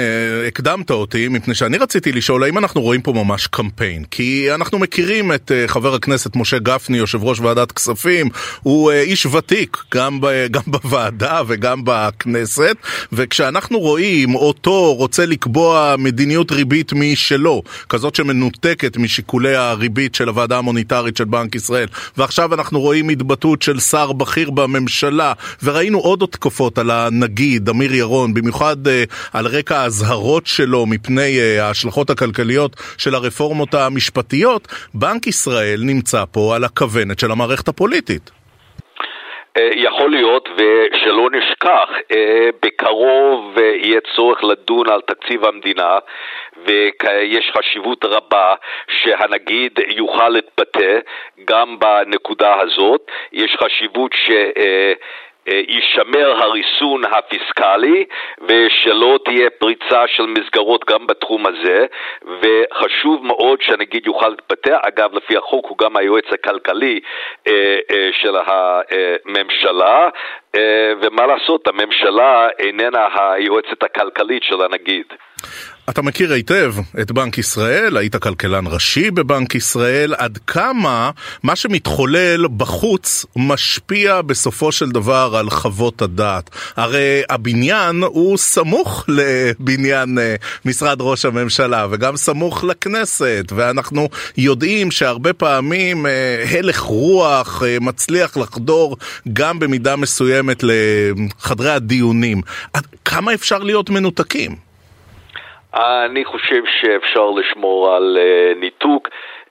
הקדמת אותי, מפני שאני רציתי לשאול האם אנחנו רואים פה ממש קמפיין, כי אנחנו מכירים את אה, חבר הכנסת משה גפני, יושב ראש ועדת כספים, הוא אה, איש ותיק, גם, ב, גם בוועדה וגם בכנסת, וכשאנחנו רואים אותו רוצה לקבוע מדיניות ריבית משלו, כזאת שמנותקת משיקולי הריבית של הוועדה המוניטרית של בנק ישראל, ועכשיו אנחנו רואים התבטאות של שר בכיר בממשלה, וראינו עוד התקפות על הנגיד, אמיר ירון, במיוחד uh, על רקע האזהרות שלו מפני uh, ההשלכות הכלכליות של הרפורמות המשפטיות, בנק ישראל נמצא פה על הכוונת של המערכת הפוליטית. אה, יכול להיות, ושלא נשכח, בקרוב יהיה צורך לדון על תקציב המדינה, ויש חשיבות רבה שהנגיד יוכל להתבטא גם בנקודה הזאת. יש חשיבות ש... יישמר הריסון הפיסקלי ושלא תהיה פריצה של מסגרות גם בתחום הזה. וחשוב מאוד שהנגיד יוכל להתבטא, אגב לפי החוק הוא גם היועץ הכלכלי אה, אה, של הממשלה. אה, ומה לעשות, הממשלה איננה היועצת הכלכלית של הנגיד. אתה מכיר היטב את בנק ישראל, היית כלכלן ראשי בבנק ישראל, עד כמה מה שמתחולל בחוץ משפיע בסופו של דבר על חוות הדעת. הרי הבניין הוא סמוך לבניין אה, משרד ראש הממשלה וגם סמוך לכנסת, ואנחנו יודעים שהרבה פעמים אה, הלך רוח אה, מצליח לחדור גם במידה מסוימת לחדרי הדיונים. עד כמה אפשר להיות מנותקים? אני חושב שאפשר לשמור על uh, ניתוק.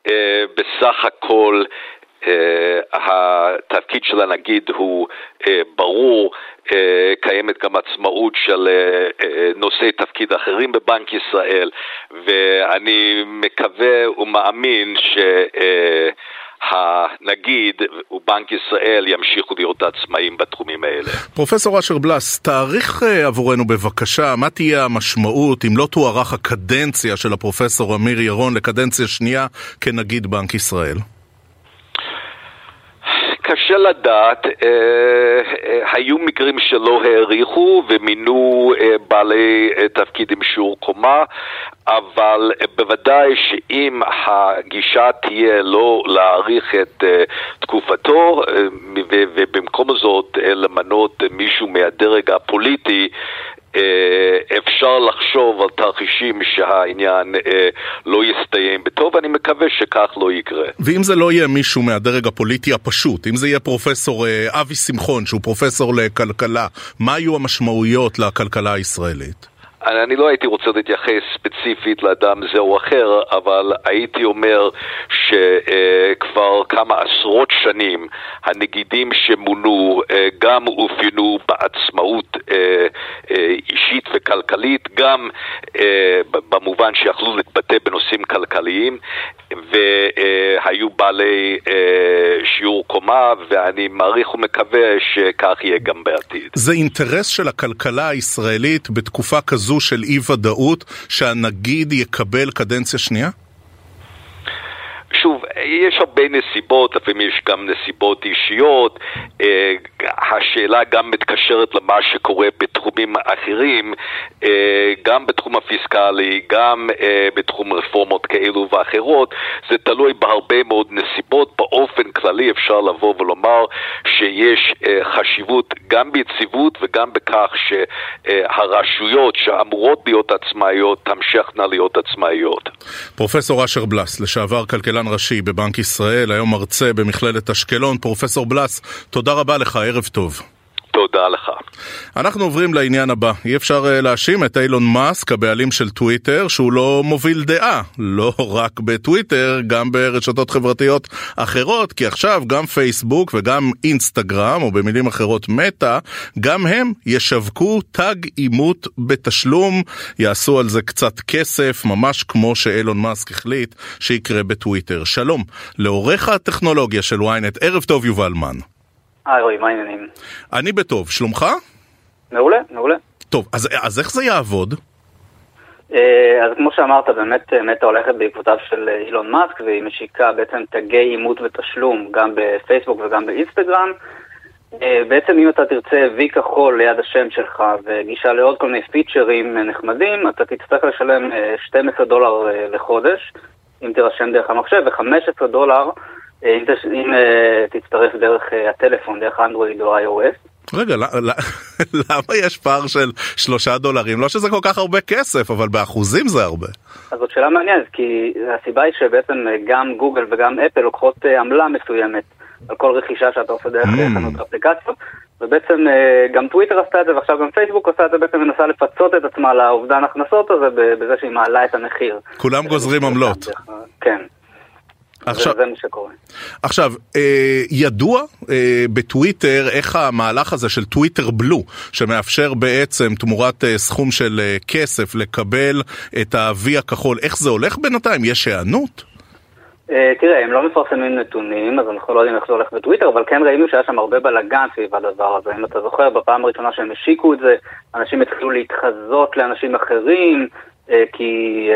Uh, בסך הכל uh, התפקיד של הנגיד הוא ברור, קיימת גם עצמאות של נושאי תפקיד אחרים בבנק ישראל, ואני מקווה ומאמין ש... הנגיד ובנק ישראל ימשיכו להיות עצמאים בתחומים האלה. פרופסור אשר בלס, תאריך אה, עבורנו בבקשה, מה תהיה המשמעות אם לא תוארך הקדנציה של הפרופסור אמיר ירון לקדנציה שנייה כנגיד בנק ישראל? קשה לדעת, אה, אה, היו מקרים שלא העריכו ומינו אה, בעלי תפקיד עם שיעור קומה, אבל בוודאי שאם הגישה תהיה לא להעריך את תקופתו ובמקום זאת למנות מישהו מהדרג הפוליטי, אפשר לחשוב על תרחישים שהעניין אה, לא יסתיים בטוב, ואני מקווה שכך לא יקרה. ואם זה לא יהיה מישהו מהדרג הפוליטי הפשוט, אם זה יהיה פרופסור אה, אבי שמחון, שהוא פרופסור לכלכלה, מה יהיו המשמעויות לכלכלה הישראלית? אני לא הייתי רוצה להתייחס ספציפית לאדם זה או אחר, אבל הייתי אומר שכבר כמה עשרות שנים הנגידים שמונו אה, גם אופיינו בעצמאות אה, אה, אישית וכלכלית, גם במובן שיכלו להתבטא בנושאים כלכליים, והיו בעלי שיעור קומה, ואני מעריך ומקווה שכך יהיה גם בעתיד. זה אינטרס של הכלכלה הישראלית בתקופה כזו של אי ודאות שהנגיד יקבל קדנציה שנייה? שוב, יש הרבה נסיבות, לפעמים יש גם נסיבות אישיות. אה, השאלה גם מתקשרת למה שקורה בתחומים אחרים, אה, גם בתחום הפיסקלי, גם אה, בתחום רפורמות כאלו ואחרות. זה תלוי בהרבה מאוד נסיבות. באופן כללי אפשר לבוא ולומר שיש חשיבות גם ביציבות וגם בכך שהרשויות שאמורות להיות עצמאיות תמשכנה להיות עצמאיות. פרופסור אשר בלס, לשעבר כלכלן ראשי בבנק ישראל, היום מרצה במכללת אשקלון. פרופסור בלס, תודה רבה לך, ערב טוב. תודה לך. אנחנו עוברים לעניין הבא. אי אפשר uh, להאשים את אילון מאסק, הבעלים של טוויטר, שהוא לא מוביל דעה. לא רק בטוויטר, גם ברשתות חברתיות אחרות, כי עכשיו גם פייסבוק וגם אינסטגרם, או במילים אחרות מטא, גם הם ישווקו תג אימות בתשלום, יעשו על זה קצת כסף, ממש כמו שאילון מאסק החליט שיקרה בטוויטר. שלום, לעורך הטכנולוגיה של ynet, ערב טוב יובל מן. היי רועי, מה העניינים? אני בטוב, שלומך? מעולה, מעולה. טוב, אז, אז איך זה יעבוד? אה, אז כמו שאמרת, באמת אה, מטא הולכת בעקבותיו של אה, אילון מאסק, והיא משיקה בעצם תגי אימות ותשלום גם בפייסבוק וגם באינסטגרם. בעצם אם אתה תרצה וי כחול ליד השם שלך וגישה לעוד כל מיני פיצ'רים נחמדים, אתה תצטרך לשלם 12 דולר לחודש, אם תירשם דרך המחשב, ו-15 דולר אם, תש... אם uh, תצטרף דרך uh, הטלפון, דרך אנדרואיד או iOS. רגע, למה יש פער של שלושה דולרים? לא שזה כל כך הרבה כסף, אבל באחוזים זה הרבה. אז זאת שאלה מעניינת, כי הסיבה היא שבעצם גם גוגל וגם אפל לוקחות עמלה מסוימת על כל רכישה שאתה עושה דרך mm. חנות אפליקציות, ובעצם גם טוויטר עשתה את זה ועכשיו גם פייסבוק עושה את זה, בעצם מנסה לפצות את עצמה לאובדן הכנסות הזה בזה שהיא מעלה את המחיר. כולם גוזרים עמלות. כן. עכשיו, זה מה שקורה. עכשיו, אה, ידוע אה, בטוויטר איך המהלך הזה של טוויטר בלו, שמאפשר בעצם תמורת אה, סכום של אה, כסף לקבל את ה-V הכחול, איך זה הולך בינתיים? יש היענות? אה, תראה, הם לא מפרסמים נתונים, אז אנחנו לא יודעים איך זה הולך בטוויטר, אבל כן ראינו שהיה שם הרבה בלאגן סביב הדבר הזה. אם אתה זוכר, בפעם הראשונה שהם השיקו את זה, אנשים התחילו להתחזות לאנשים אחרים, כי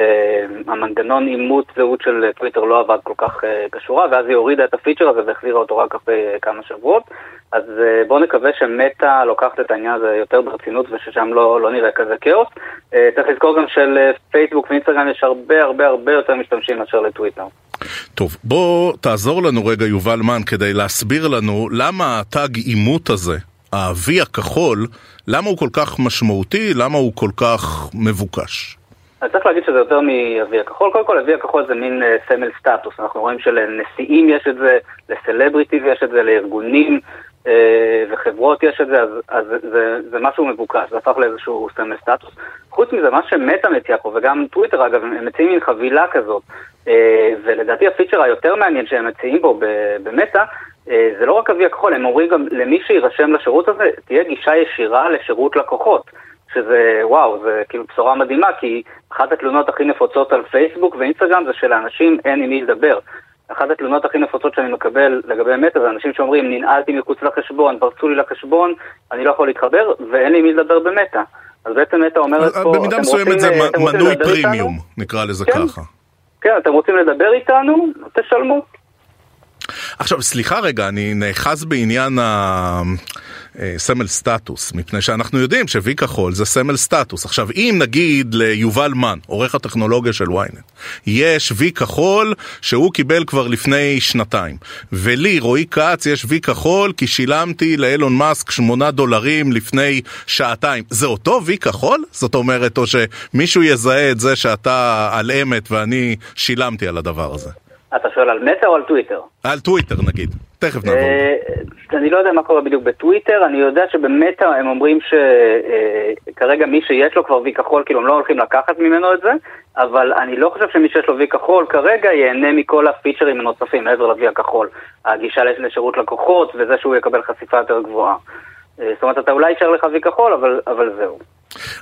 המנגנון אימות זהות של טוויטר לא עבד כל כך כשורה, ואז היא הורידה את הפיצ'ר הזה והחזירה אותו רק אחרי כמה שבועות. אז בואו נקווה שמטא לוקחת את העניין הזה יותר ברצינות וששם לא, לא נראה כזה כאוס. צריך לזכור גם שלפייסבוק ואינסטגרם יש הרבה הרבה הרבה יותר משתמשים מאשר לטוויטר. טוב, בוא תעזור לנו רגע יובל מן כדי להסביר לנו למה הטאג עימות הזה, ה-V הכחול, למה הוא כל כך משמעותי, למה הוא כל כך מבוקש. אז צריך להגיד שזה יותר מ-V הכחול. קודם כל, ה-V הכחול זה מין uh, סמל סטטוס. אנחנו רואים שלנשיאים יש את זה, לסלבריטיז יש את זה, לארגונים uh, וחברות יש את זה, אז, אז זה, זה משהו מבוקש, זה הפך לאיזשהו סמל סטטוס. חוץ מזה, מה שמטא מציע פה, וגם טוויטר אגב, הם מציעים מין חבילה כזאת, uh, ולדעתי הפיצ'ר היותר מעניין שהם מציעים פה במטא, זה לא רק ה-V הכחול, הם אומרים גם למי שיירשם לשירות הזה, תהיה גישה ישירה לשירות לקוחות. שזה, וואו, זה כאילו בשורה מדהימה, כי אחת התלונות הכי נפוצות על פייסבוק ואינסטגרם זה שלאנשים אין עם מי לדבר. אחת התלונות הכי נפוצות שאני מקבל לגבי מטא זה אנשים שאומרים, ננעלתי מחוץ לחשבון, פרצו לי לחשבון, אני לא יכול להתחבר, ואין לי מי לדבר במטא. אז בעצם מטא אומרת פה, במידה מסוימת זה מנוי פרימיום, נקרא לזה כן? ככה. כן, אתם רוצים לדבר איתנו? תשלמו. עכשיו, סליחה רגע, אני נאחז בעניין הסמל סטטוס, מפני שאנחנו יודעים ש-V כחול זה סמל סטטוס. עכשיו, אם נגיד ליובל מן, עורך הטכנולוגיה של ynet, יש V כחול שהוא קיבל כבר לפני שנתיים, ולי, רועי כץ, יש V כחול כי שילמתי לאילון מאסק שמונה דולרים לפני שעתיים. זה אותו V כחול? זאת אומרת, או שמישהו יזהה את זה שאתה על אמת ואני שילמתי על הדבר הזה. אתה שואל על מטא או על טוויטר? על טוויטר נגיד, תכף נעבור. אני לא יודע מה קורה בדיוק בטוויטר, אני יודע שבמטא הם אומרים שכרגע מי שיש לו כבר וי כחול, כאילו הם לא הולכים לקחת ממנו את זה, אבל אני לא חושב שמי שיש לו וי כחול כרגע ייהנה מכל הפיצ'רים הנוספים מעבר לוי הכחול. הגישה לשירות לקוחות וזה שהוא יקבל חשיפה יותר גבוהה. זאת אומרת, אתה אולי יישאר לך וי כחול, אבל, אבל זהו.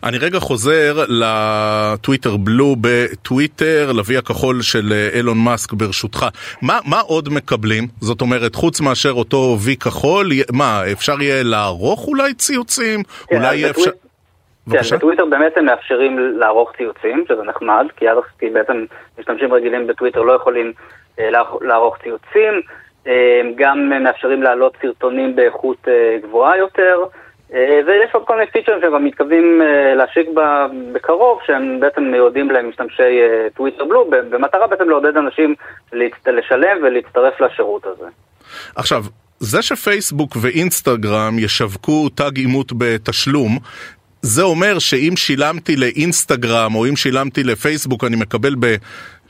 אני רגע חוזר לטוויטר בלו בטוויטר, לוי הכחול של אילון מאסק ברשותך. מה, מה עוד מקבלים? זאת אומרת, חוץ מאשר אותו וי כחול, מה, אפשר יהיה לערוך אולי ציוצים? כן, אולי יהיה אפשר... כן, בטוויטר באמת הם מאפשרים לערוך ציוצים, שזה נחמד, כי, אז, כי בעצם משתמשים רגילים בטוויטר לא יכולים אה, לערוך ציוצים. גם מאפשרים להעלות סרטונים באיכות גבוהה יותר, ויש עוד כל מיני פיצ'רים שהם מתכוונים להשיק בקרוב, שהם בעצם מיועדים למשתמשי טוויטר בלו, במטרה בעצם לעודד אנשים לשלם ולהצטרף לשירות הזה. עכשיו, זה שפייסבוק ואינסטגרם ישווקו תג אימות בתשלום, זה אומר שאם שילמתי לאינסטגרם או אם שילמתי לפייסבוק אני מקבל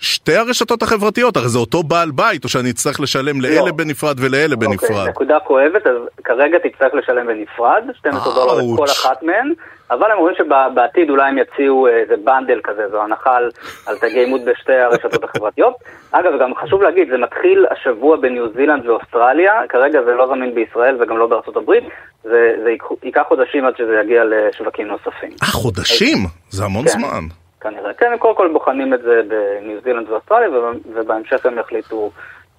בשתי הרשתות החברתיות, הרי זה אותו בעל בית, או שאני אצטרך לשלם לאלה לא. בנפרד ולאלה אוקיי, בנפרד. נקודה כואבת, אז כרגע תצטרך לשלם בנפרד, 12 דולר לכל אחת מהן, אבל הם אומרים שבעתיד אולי הם יציעו איזה בנדל כזה, זו הנחה על, על תגי אימות בשתי הרשתות החברתיות. אגב, גם חשוב להגיד, זה מתחיל השבוע בניו זילנד ואוסטרליה, כרגע זה לא זמין בישראל וגם לא בארצות הברית, זה, זה ייקח חודשים עד שזה יגיע לשווקים נוספים. אה, חודשים? זה המון כן. זמן. כנראה. כן, הם קודם כל בוחנים את זה בניו זילנד ואוסטרליה, ובהמשך הם יחליטו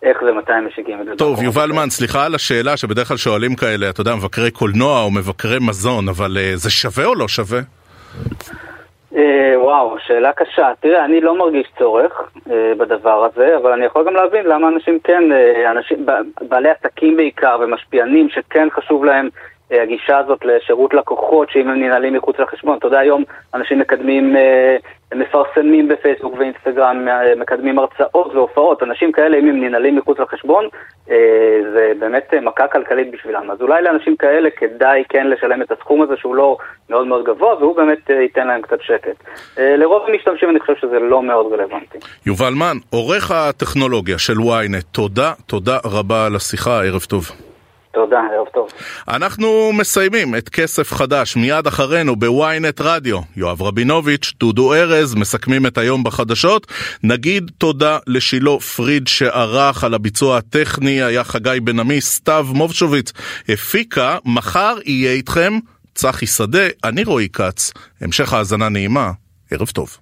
איך ומתי הם משיגים את זה. טוב, יובל מן, סליחה על השאלה שבדרך כלל שואלים כאלה, אתה יודע, מבקרי קולנוע או מבקרי מזון, אבל uh, זה שווה או לא שווה? Uh, וואו, שאלה קשה. תראה, אני לא מרגיש צורך uh, בדבר הזה, אבל אני יכול גם להבין למה אנשים כן, אנשים, בעלי עסקים בעיקר ומשפיענים שכן חשוב להם הגישה הזאת לשירות לקוחות, שאם הם ננעלים מחוץ לחשבון, אתה יודע, היום אנשים מקדמים, מפרסמים בפייסבוק ואינסטגרם, מקדמים הרצאות והופעות, אנשים כאלה, אם הם ננעלים מחוץ לחשבון, זה באמת מכה כלכלית בשבילם. אז אולי לאנשים כאלה כדאי כן לשלם את הסכום הזה שהוא לא מאוד מאוד גבוה, והוא באמת ייתן להם קצת שקט. לרוב המשתמשים אני חושב שזה לא מאוד רלוונטי. יובל מן, עורך הטכנולוגיה של ynet, תודה, תודה רבה על השיחה, ערב טוב. תודה, ערב טוב. אנחנו מסיימים את כסף חדש מיד אחרינו בוויינט רדיו. יואב רבינוביץ', דודו ארז, מסכמים את היום בחדשות. נגיד תודה לשילה פריד שערך על הביצוע הטכני, היה חגי בן עמי, סתיו מובשוביץ הפיקה. מחר יהיה איתכם צחי שדה, אני רועי כץ. המשך האזנה נעימה, ערב טוב.